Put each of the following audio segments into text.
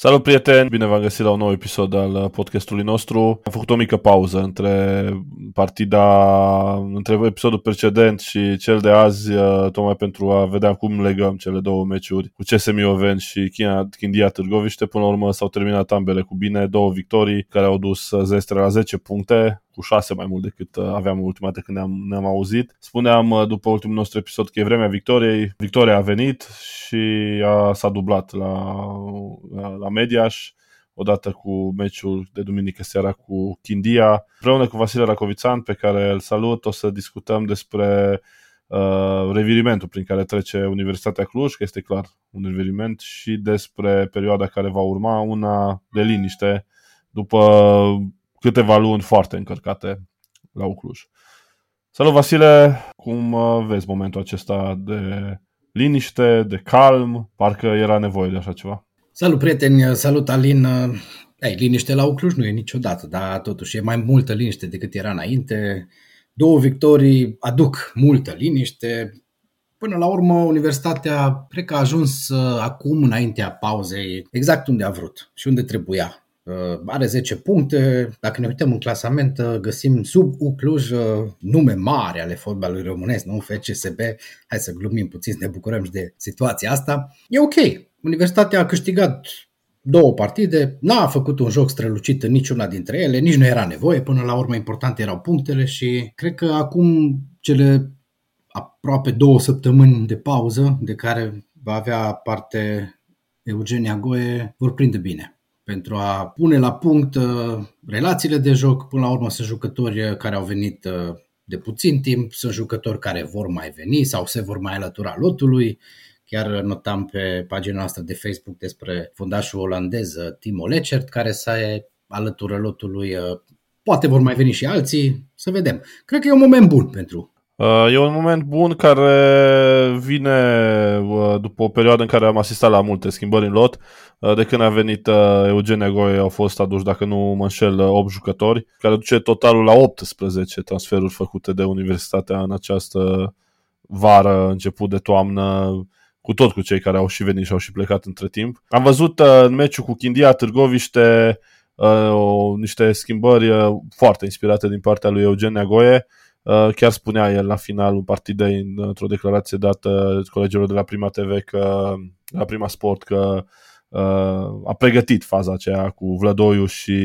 Salut prieteni, bine v-am găsit la un nou episod al podcastului nostru. Am făcut o mică pauză între partida, între episodul precedent și cel de azi, uh, tocmai pentru a vedea cum legăm cele două meciuri cu CSM Ioven și Chindia Târgoviște. Până la urmă s-au terminat ambele cu bine, două victorii care au dus Zestre la 10 puncte, cu 6 mai mult decât uh, aveam ultima dată când ne-am, ne-am auzit. Spuneam uh, după ultimul nostru episod că e vremea victoriei. Victoria a venit și a, s-a dublat la, la, la Mediaș odată cu meciul de duminică seara cu Chindia. Împreună cu Vasile Racovițan, pe care îl salut, o să discutăm despre uh, revirimentul prin care trece Universitatea Cluj, că este clar un reviriment, și despre perioada care va urma, una de liniște, după câteva luni foarte încărcate la Ucluj. Salut Vasile, cum uh, vezi momentul acesta de liniște, de calm? Parcă era nevoie de așa ceva. Salut prieteni, salut Alin. Ei, liniște la Ucluj nu e niciodată, dar totuși e mai multă liniște decât era înainte. Două victorii aduc multă liniște. Până la urmă, universitatea cred că a ajuns uh, acum, înaintea pauzei, exact unde a vrut și unde trebuia. Uh, are 10 puncte. Dacă ne uităm în clasament, uh, găsim sub Ucluj uh, nume mari ale fotbalului românesc, nu? FCSB. Hai să glumim puțin, să ne bucurăm și de situația asta. E ok. Universitatea a câștigat două partide, n-a făcut un joc strălucit în niciuna dintre ele, nici nu era nevoie, până la urmă importante erau punctele și cred că acum cele aproape două săptămâni de pauză de care va avea parte Eugenia Goe vor prinde bine pentru a pune la punct uh, relațiile de joc. Până la urmă sunt jucători uh, care au venit uh, de puțin timp, sunt jucători care vor mai veni sau se vor mai alătura lotului. Chiar notam pe pagina noastră de Facebook despre fundașul olandez Timo Lechert, care se alătură lotului. Poate vor mai veni și alții, să vedem. Cred că e un moment bun pentru Uh, e un moment bun care vine uh, după o perioadă în care am asistat la multe schimbări în lot. Uh, de când a venit Eugenia Goe au fost aduși, dacă nu mă înșel, 8 jucători, care duce totalul la 18 transferuri făcute de Universitatea în această vară, început de toamnă, cu tot cu cei care au și venit și au și plecat între timp. Am văzut în meciul cu Chindia Târgoviște niște schimbări foarte inspirate din partea lui Eugenia Goe, Uh, chiar spunea el la finalul partidei într-o declarație dată colegilor de la Prima TV că la Prima Sport că uh, a pregătit faza aceea cu Vlădoiu și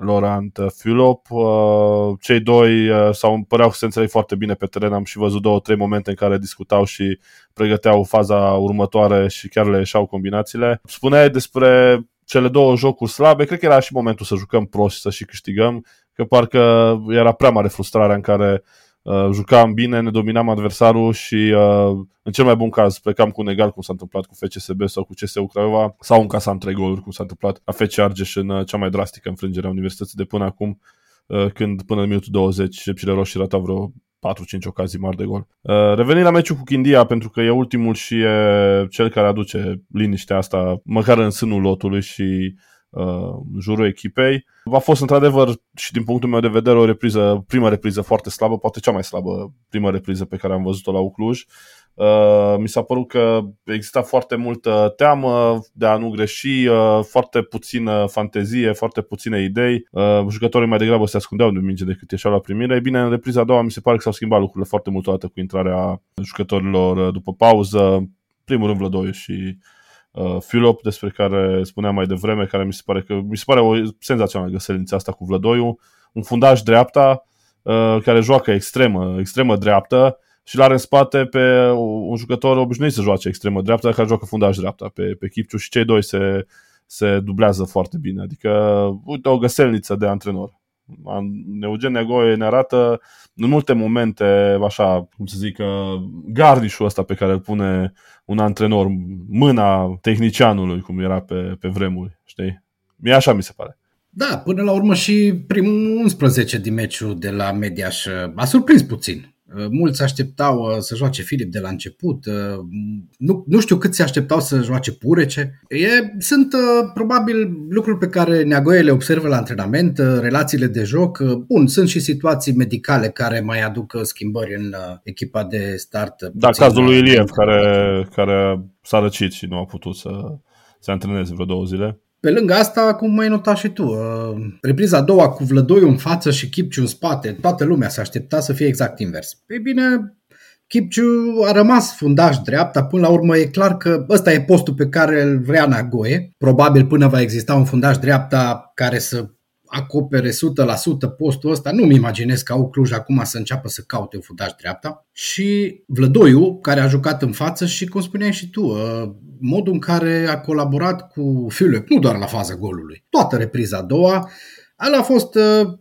Laurent Fulop. Uh, cei doi s-au păreau să se înțeleg foarte bine pe teren. Am și văzut două, trei momente în care discutau și pregăteau faza următoare și chiar le ieșeau combinațiile. Spuneai despre cele două jocuri slabe, cred că era și momentul să jucăm prost și să și câștigăm că parcă era prea mare frustrarea în care uh, jucam bine, ne dominam adversarul și uh, în cel mai bun caz plecam cu un egal, cum s-a întâmplat cu FCSB sau cu CSU Craiova, sau încasam trei goluri, cum s-a întâmplat la FC Argeș în uh, cea mai drastică înfrângere a Universității de până acum, uh, când până în minutul 20 șepcile roșii ratau vreo 4-5 ocazii mari de gol. Uh, revenind la meciul cu Chindia, pentru că e ultimul și e cel care aduce liniștea asta, măcar în sânul lotului și uh, în jurul echipei. A fost într-adevăr și din punctul meu de vedere o repriză, prima repriză foarte slabă, poate cea mai slabă prima repriză pe care am văzut-o la Ucluj. Uh, mi s-a părut că exista foarte multă teamă de a nu greși, uh, foarte puțină fantezie, foarte puține idei. Uh, jucătorii mai degrabă se ascundeau de minge decât ieșeau la primire. Ei bine, în repriza a doua mi se pare că s-au schimbat lucrurile foarte mult odată cu intrarea jucătorilor uh, după pauză. Primul rând Vlădoiu și uh, Fulop, despre care spuneam mai devreme, care mi se pare că mi se pare o senzațională găselință asta cu Vlădoiu, un fundaș dreapta uh, care joacă extremă, extremă dreaptă și l-are în spate pe un jucător obișnuit să joace extremă dreapta care joacă fundaș dreapta pe, pe Chipciu și cei doi se, se dublează foarte bine. Adică, uite, o găselniță de antrenor. Eugen Goe ne arată în multe momente, așa, cum să zic, gardișul ăsta pe care îl pune un antrenor, mâna tehnicianului, cum era pe, pe vremuri, știi? Mie așa mi se pare. Da, până la urmă și primul 11 din meciul de la Mediaș a surprins puțin. Uh, mulți așteptau uh, să joace Filip de la început, uh, nu, nu știu cât se așteptau să joace Purece. E, sunt probabil lucruri pe care Neagoie le observă la antrenament, relațiile de joc. Bun, sunt și situații medicale care mai aduc schimbări în echipa de start. Da, cazul lui Iliev care, care s-a răcit și nu a putut să se antreneze vreo două zile. Pe lângă asta, cum mai notat și tu, uh, repriza a doua cu Vlădoiu în față și Chipciu în spate, toată lumea s-a aștepta să fie exact invers. Ei bine, Kipciu a rămas fundaș dreapta, până la urmă e clar că ăsta e postul pe care îl vrea Nagoe. Probabil până va exista un fundaș dreapta care să acopere 100% postul ăsta, nu-mi imaginez ca au Cluj acum să înceapă să caute un fundaș dreapta. Și Vlădoiu, care a jucat în față și, cum spuneai și tu, ă, modul în care a colaborat cu Philip, nu doar la faza golului, toată repriza a doua, a fost ă,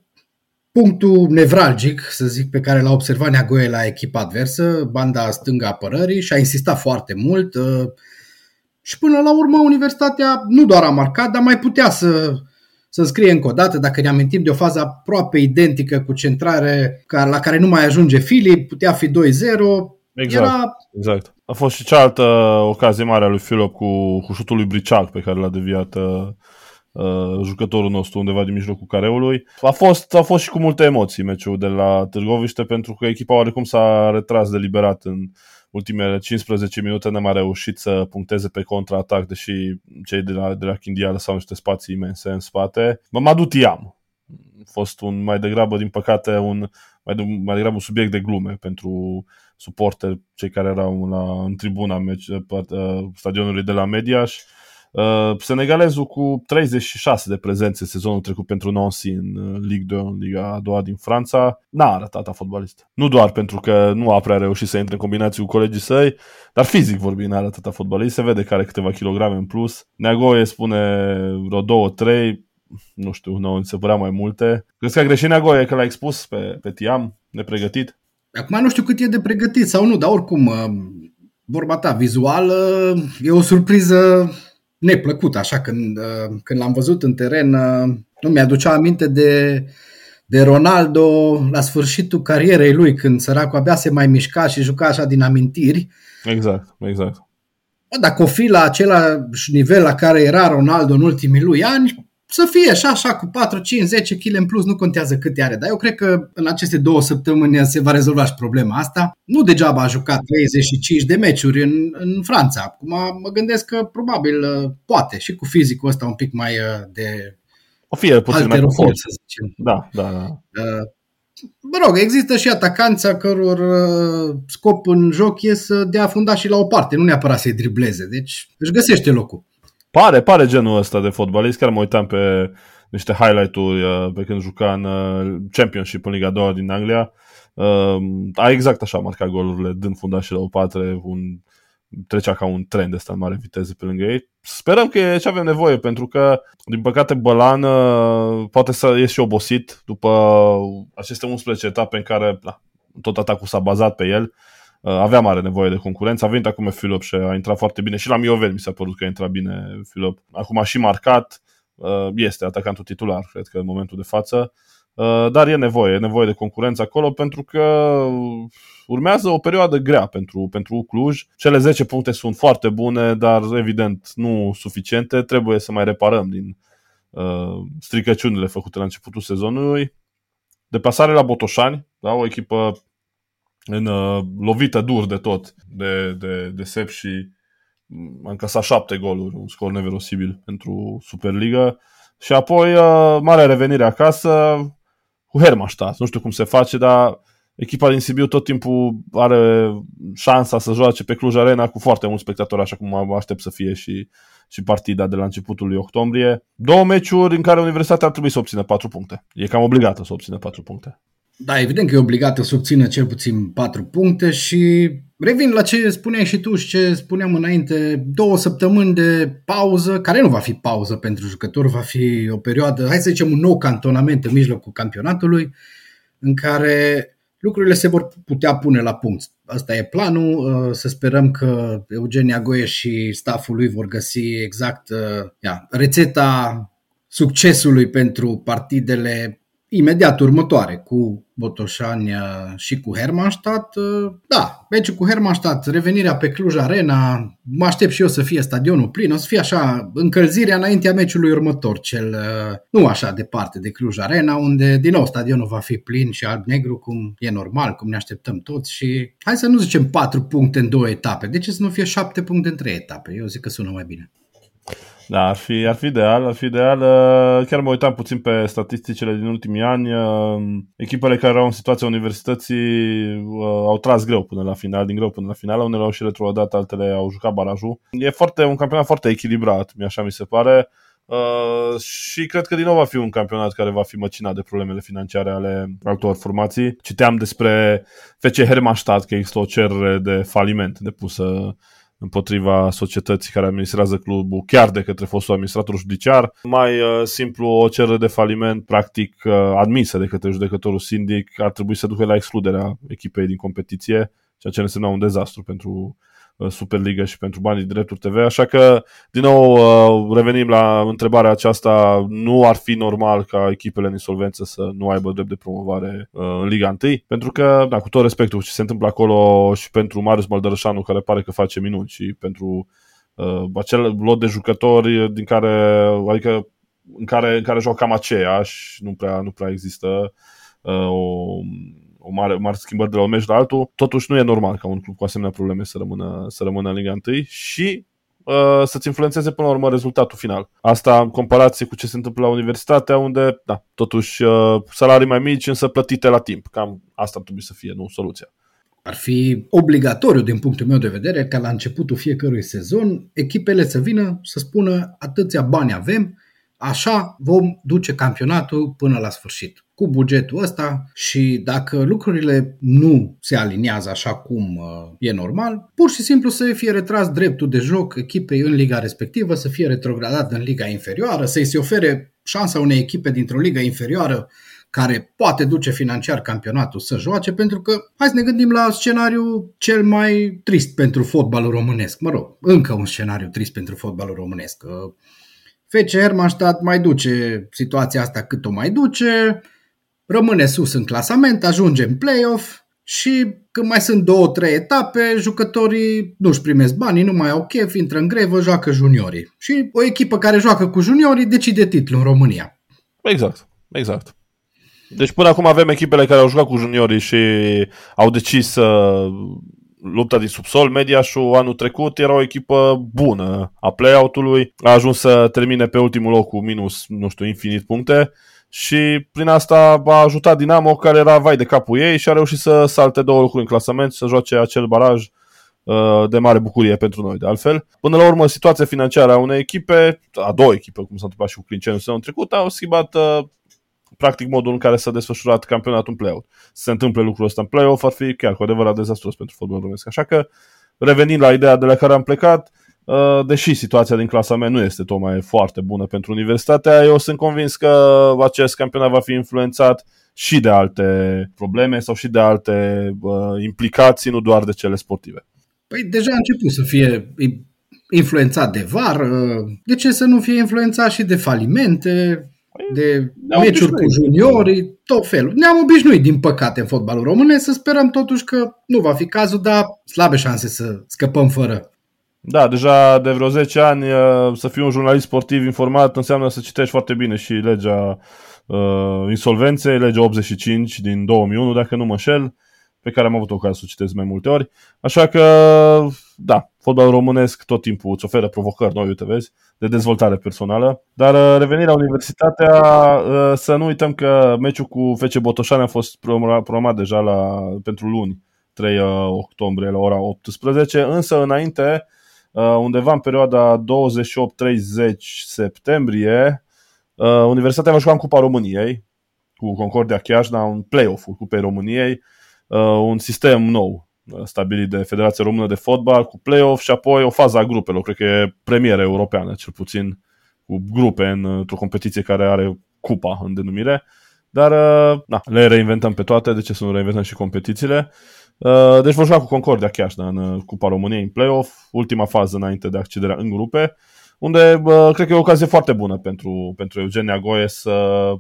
punctul nevralgic, să zic, pe care l-a observat Neagoe la echipa adversă, banda stângă apărării și a insistat foarte mult uh, și până la urmă Universitatea nu doar a marcat, dar mai putea să, să scrie încă o dată, dacă ne amintim de o fază aproape identică cu centrare la care nu mai ajunge Filip, putea fi 2-0. Exact, Era... exact. A fost și cealaltă ocazie mare a lui Filip cu, cu șutul lui Briceac pe care l-a deviat uh, uh, jucătorul nostru undeva din mijlocul careului. A fost, a fost și cu multe emoții meciul de la Târgoviște pentru că echipa oarecum s-a retras deliberat în ultimele 15 minute n-a mai reușit să puncteze pe contraatac, deși cei de la, de la Chindia lăsau niște spații imense în spate. Mamadou Tiam a fost un, mai degrabă, din păcate, un, mai, de, mai degrabă un subiect de glume pentru suporteri, cei care erau la, în tribuna meci, uh, stadionului de la Mediaș. Uh, senegalezul cu 36 de prezențe sezonul trecut pentru Nancy în uh, Ligue 2, în Liga a doua din Franța, n-a arătat a fotbalist. Nu doar pentru că nu a prea reușit să intre în combinații cu colegii săi, dar fizic vorbind n-a arătat a fotbalist. Se vede că are câteva kilograme în plus. Neagoie spune vreo două, trei, nu știu, nu, se părea mai multe. Crezi că a greșit Neagoie că l-a expus pe, pe Tiam, nepregătit? Acum nu știu cât e de pregătit sau nu, dar oricum, uh, vorba ta, vizual, e o surpriză neplăcut, așa, când, uh, când l-am văzut în teren, uh, nu mi-aducea aminte de, de Ronaldo la sfârșitul carierei lui, când săracul abia se mai mișca și juca așa din amintiri. Exact, exact. Bă, dacă o fi la același nivel la care era Ronaldo în ultimii lui ani, să fie așa, așa, cu 4, 5, 10 kg în plus, nu contează cât are. Dar eu cred că în aceste două săptămâni se va rezolva și problema asta. Nu degeaba a jucat 35 de meciuri în, în Franța. Acum mă gândesc că probabil uh, poate și cu fizicul ăsta un pic mai uh, de o fie puțin mai confort, să zicem. Da, da, da. Uh, mă rog, există și atacanța căror scop în joc e să dea și la o parte, nu neapărat să-i dribleze. Deci își găsește locul. Pare, pare genul ăsta de fotbalist. Chiar mă uitam pe niște highlight-uri uh, pe când juca în uh, Championship în Liga 2 din Anglia. Uh, a exact așa marcat golurile, dând fundașii la o patre, un, trecea ca un tren de ăsta în mare viteză pe lângă ei. Sperăm că e ce avem nevoie, pentru că, din păcate, Bălan poate să ies și obosit după aceste 11 etape în care da, tot atacul s-a bazat pe el. Uh, avea mare nevoie de concurență. A venit acum Filop și a intrat foarte bine. Și la Miovel mi s-a părut că a intrat bine Filop. Acum a și marcat. Uh, este atacantul titular, cred că în momentul de față. Uh, dar e nevoie, e nevoie de concurență acolo pentru că urmează o perioadă grea pentru, pentru Cluj. Cele 10 puncte sunt foarte bune, dar evident nu suficiente. Trebuie să mai reparăm din uh, stricăciunile făcute la începutul sezonului. Deplasare la Botoșani, da, o echipă în uh, lovită dur de tot de, de, de Sep și a încasat șapte goluri, un scor neverosibil pentru Superliga. Și apoi uh, mare revenire acasă cu Hermannstadt. Nu știu cum se face, dar echipa din Sibiu tot timpul are șansa să joace pe Cluj Arena cu foarte mulți spectatori, așa cum mă aștept să fie și, și partida de la începutul lui octombrie. Două meciuri în care Universitatea ar trebui să obțină 4 puncte. E cam obligată să obțină 4 puncte. Da, evident că e obligată să obțină cel puțin 4 puncte și revin la ce spuneai și tu și ce spuneam înainte, două săptămâni de pauză, care nu va fi pauză pentru jucători, va fi o perioadă, hai să zicem un nou cantonament în mijlocul campionatului, în care lucrurile se vor putea pune la punct. Asta e planul, uh, să sperăm că Eugenia Goie și staful lui vor găsi exact uh, ia, rețeta succesului pentru partidele imediat următoare cu Botoșani și cu Hermannstadt. Da, meciul cu Hermannstadt, revenirea pe Cluj Arena, mă aștept și eu să fie stadionul plin, o să fie așa încălzirea înaintea meciului următor, cel nu așa departe de Cluj Arena, unde din nou stadionul va fi plin și alb-negru, cum e normal, cum ne așteptăm toți și hai să nu zicem 4 puncte în două etape, de ce să nu fie 7 puncte în trei etape? Eu zic că sună mai bine. Da, ar fi, ar fi ideal, ar fi ideal. Uh, chiar mă uitam puțin pe statisticile din ultimii ani. Uh, echipele care erau în situația universității uh, au tras greu până la final, din greu până la final. Unele au și retrodat, altele au jucat barajul. E foarte, un campionat foarte echilibrat, mi așa mi se pare. Uh, și cred că din nou va fi un campionat care va fi măcinat de problemele financiare ale altor formații. Citeam despre FC Hermannstadt că există o cerere de faliment depusă împotriva societății care administrează clubul, chiar de către fostul administrator judiciar. Mai uh, simplu, o cerere de faliment practic uh, admisă de către judecătorul sindic ar trebui să ducă la excluderea echipei din competiție, ceea ce însemna un dezastru pentru Uh, Superliga și pentru banii de drepturi TV, așa că, din nou, uh, revenim la întrebarea aceasta, nu ar fi normal ca echipele în insolvență să nu aibă drept de promovare uh, în Liga 1, pentru că, da, cu tot respectul ce se întâmplă acolo și pentru Marius Măldărășanu, care pare că face minuni, și pentru uh, acel lot de jucători din care, adică în care, în care joc cam aceiași, nu prea, nu prea există uh, o o mare, mare schimbări de la un meci la altul, totuși nu e normal ca un club cu asemenea probleme să rămână, să rămână în Liga 1 și uh, să-ți influențeze până la urmă rezultatul final. Asta în comparație cu ce se întâmplă la universitatea, unde, da, totuși uh, salarii mai mici, însă plătite la timp. Cam asta ar trebui să fie, nu soluția. Ar fi obligatoriu, din punctul meu de vedere, ca la începutul fiecărui sezon, echipele să vină să spună atâția bani avem, Așa vom duce campionatul până la sfârșit cu bugetul ăsta și dacă lucrurile nu se aliniază așa cum uh, e normal, pur și simplu să fie retras dreptul de joc echipei în liga respectivă, să fie retrogradat în liga inferioară, să-i se ofere șansa unei echipe dintr-o ligă inferioară care poate duce financiar campionatul să joace, pentru că hai să ne gândim la scenariul cel mai trist pentru fotbalul românesc. Mă rog, încă un scenariu trist pentru fotbalul românesc. Uh, FC Hermannstadt mai duce situația asta cât o mai duce, rămâne sus în clasament, ajunge în play-off și când mai sunt două, trei etape, jucătorii nu-și primesc banii, nu mai au chef, intră în grevă, joacă juniorii. Și o echipă care joacă cu juniorii decide titlul în România. Exact, exact. Deci până acum avem echipele care au jucat cu juniorii și au decis să lupta din subsol, Mediașul anul trecut era o echipă bună a play-out-ului, a ajuns să termine pe ultimul loc cu minus, nu știu, infinit puncte și prin asta a ajutat Dinamo care era vai de capul ei și a reușit să salte două locuri în clasament să joace acel baraj uh, de mare bucurie pentru noi, de altfel. Până la urmă, situația financiară a unei echipe, a două echipe, cum s-a întâmplat și cu Clincenu în trecut, au schimbat uh, practic modul în care s-a desfășurat campionatul în play-out. Să se întâmple lucrul ăsta în play-off ar fi chiar cu adevărat dezastruos pentru fotbalul românesc. Așa că, revenind la ideea de la care am plecat, uh, deși situația din clasament nu este tocmai foarte bună pentru universitatea, eu sunt convins că acest campionat va fi influențat și de alte probleme sau și de alte uh, implicații, nu doar de cele sportive. Păi deja a început să fie influențat de VAR, uh, de ce să nu fie influențat și de falimente, de ne meciuri cu juniorii, tot felul. Ne-am obișnuit, din păcate, în fotbalul românesc, să sperăm totuși că nu va fi cazul, dar slabe șanse să scăpăm fără. Da, deja de vreo 10 ani uh, să fii un jurnalist sportiv informat înseamnă să citești foarte bine și legea uh, insolvenței, legea 85 din 2001, dacă nu mă înșel, pe care am avut ocazia să o citesc mai multe ori. Așa că, da, fotbalul românesc tot timpul îți oferă provocări noi, uite, vezi, de dezvoltare personală. Dar uh, revenind la universitatea, uh, să nu uităm că meciul cu FC Botoșani a fost programat deja la, pentru luni, 3 uh, octombrie la ora 18, însă înainte, undeva în perioada 28-30 septembrie, Universitatea va juca în Cupa României cu Concordia Chiajna, un play-off-ul Cupei României, un sistem nou stabilit de Federația Română de Fotbal cu play-off și apoi o fază a grupelor. Cred că e premieră europeană, cel puțin, cu grupe în, într-o competiție care are cupa în denumire. Dar uh, na, le reinventăm pe toate, de ce să nu reinventăm și competițiile? Uh, deci vor juca cu Concordia chiar în uh, Cupa României în play-off, ultima fază înainte de accederea în grupe, unde cred că e o ocazie foarte bună pentru, pentru Eugenia Goie să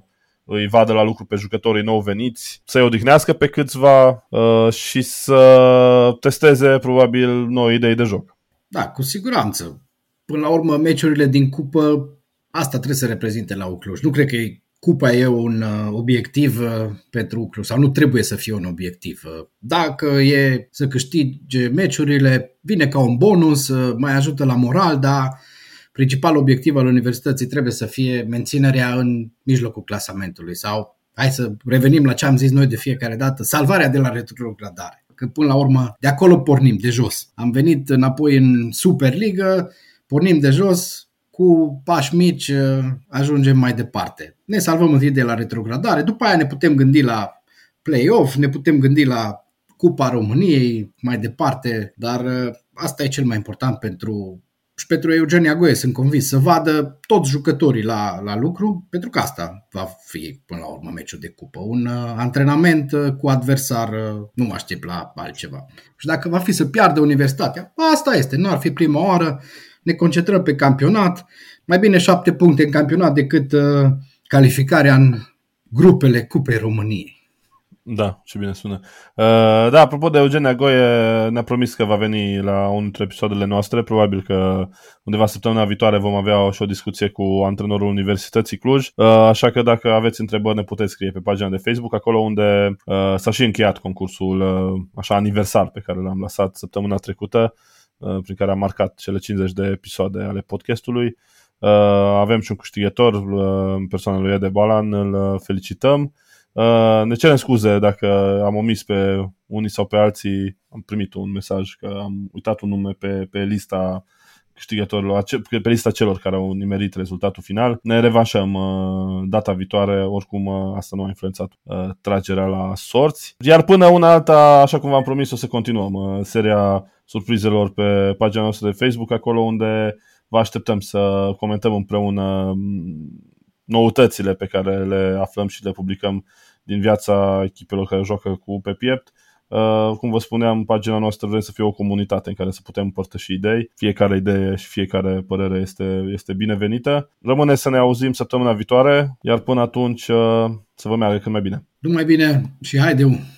îi vadă la lucru pe jucătorii nou veniți, să-i odihnească pe câțiva uh, și să testeze probabil noi idei de joc. Da, cu siguranță. Până la urmă, meciurile din cupă, asta trebuie să reprezinte la Ucluj. Nu cred că cupa e un uh, obiectiv uh, pentru Ucluj sau nu trebuie să fie un obiectiv. Uh, dacă e să câștige meciurile, vine ca un bonus, mai ajută la moral, dar principalul obiectiv al universității trebuie să fie menținerea în mijlocul clasamentului sau, hai să revenim la ce am zis noi de fiecare dată, salvarea de la retrogradare. Că până la urmă de acolo pornim, de jos. Am venit înapoi în Superliga, pornim de jos, cu pași mici ajungem mai departe. Ne salvăm întâi de la retrogradare, după aia ne putem gândi la play-off, ne putem gândi la Cupa României mai departe, dar asta e cel mai important pentru și pentru Eugenia Goe, sunt convins, să vadă toți jucătorii la, la lucru, pentru că asta va fi până la urmă meciul de cupă. Un uh, antrenament uh, cu adversar, uh, nu mă aștept la altceva. Și dacă va fi să piardă universitatea, asta este, nu ar fi prima oară, ne concentrăm pe campionat, mai bine șapte puncte în campionat decât uh, calificarea în grupele Cupei României. Da, ce bine sună. Uh, da, apropo de Eugenia Goie, ne-a promis că va veni la unul dintre episoadele noastre. Probabil că undeva săptămâna viitoare vom avea și o discuție cu antrenorul Universității Cluj. Uh, așa că dacă aveți întrebări, ne puteți scrie pe pagina de Facebook, acolo unde uh, s-a și încheiat concursul uh, așa aniversar pe care l-am lăsat săptămâna trecută, uh, prin care am marcat cele 50 de episoade ale podcastului. Uh, avem și un câștigător, uh, persoana lui Ede Balan, îl uh, felicităm. Uh, ne cerem scuze dacă am omis pe unii sau pe alții. Am primit un mesaj că am uitat un nume pe, pe lista câștigătorilor, pe lista celor care au nimerit rezultatul final. Ne revanșăm uh, data viitoare, oricum uh, asta nu a influențat uh, tragerea la sorți. Iar până una alta, așa cum v-am promis, o să continuăm uh, seria surprizelor pe pagina noastră de Facebook, acolo unde vă așteptăm să comentăm împreună mm, noutățile pe care le aflăm și le publicăm din viața echipelor care joacă cu pe piept. Uh, cum vă spuneam, pagina noastră vrem să fie o comunitate în care să putem împărtăși idei. Fiecare idee și fiecare părere este, este binevenită. Rămâne să ne auzim săptămâna viitoare, iar până atunci uh, să vă meargă cât mai bine. Numai bine și haide!